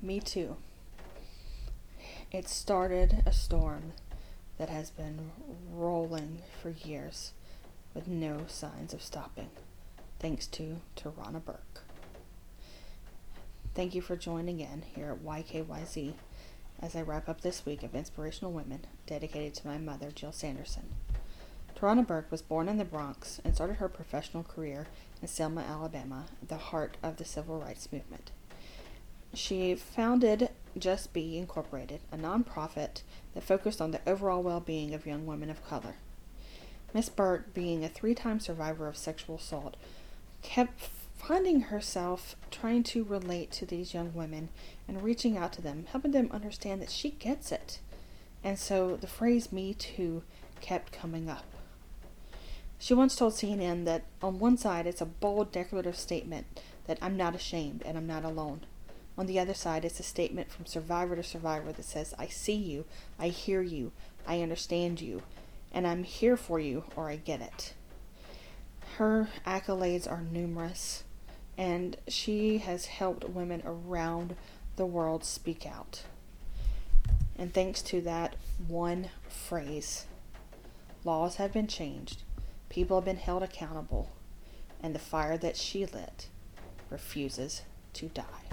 Me too. It started a storm that has been rolling for years with no signs of stopping, thanks to Tarana Burke. Thank you for joining in here at YKYZ as I wrap up this week of Inspirational Women dedicated to my mother, Jill Sanderson. Tarana Burke was born in the Bronx and started her professional career in Selma, Alabama, the heart of the civil rights movement. She founded Just Be Incorporated, a nonprofit that focused on the overall well being of young women of color. Miss Burke, being a three time survivor of sexual assault, kept finding herself trying to relate to these young women and reaching out to them, helping them understand that she gets it. And so the phrase Me Too kept coming up. She once told CNN that on one side it's a bold declarative statement that I'm not ashamed and I'm not alone. On the other side, it's a statement from survivor to survivor that says, I see you, I hear you, I understand you, and I'm here for you or I get it. Her accolades are numerous, and she has helped women around the world speak out. And thanks to that one phrase, laws have been changed, people have been held accountable, and the fire that she lit refuses to die.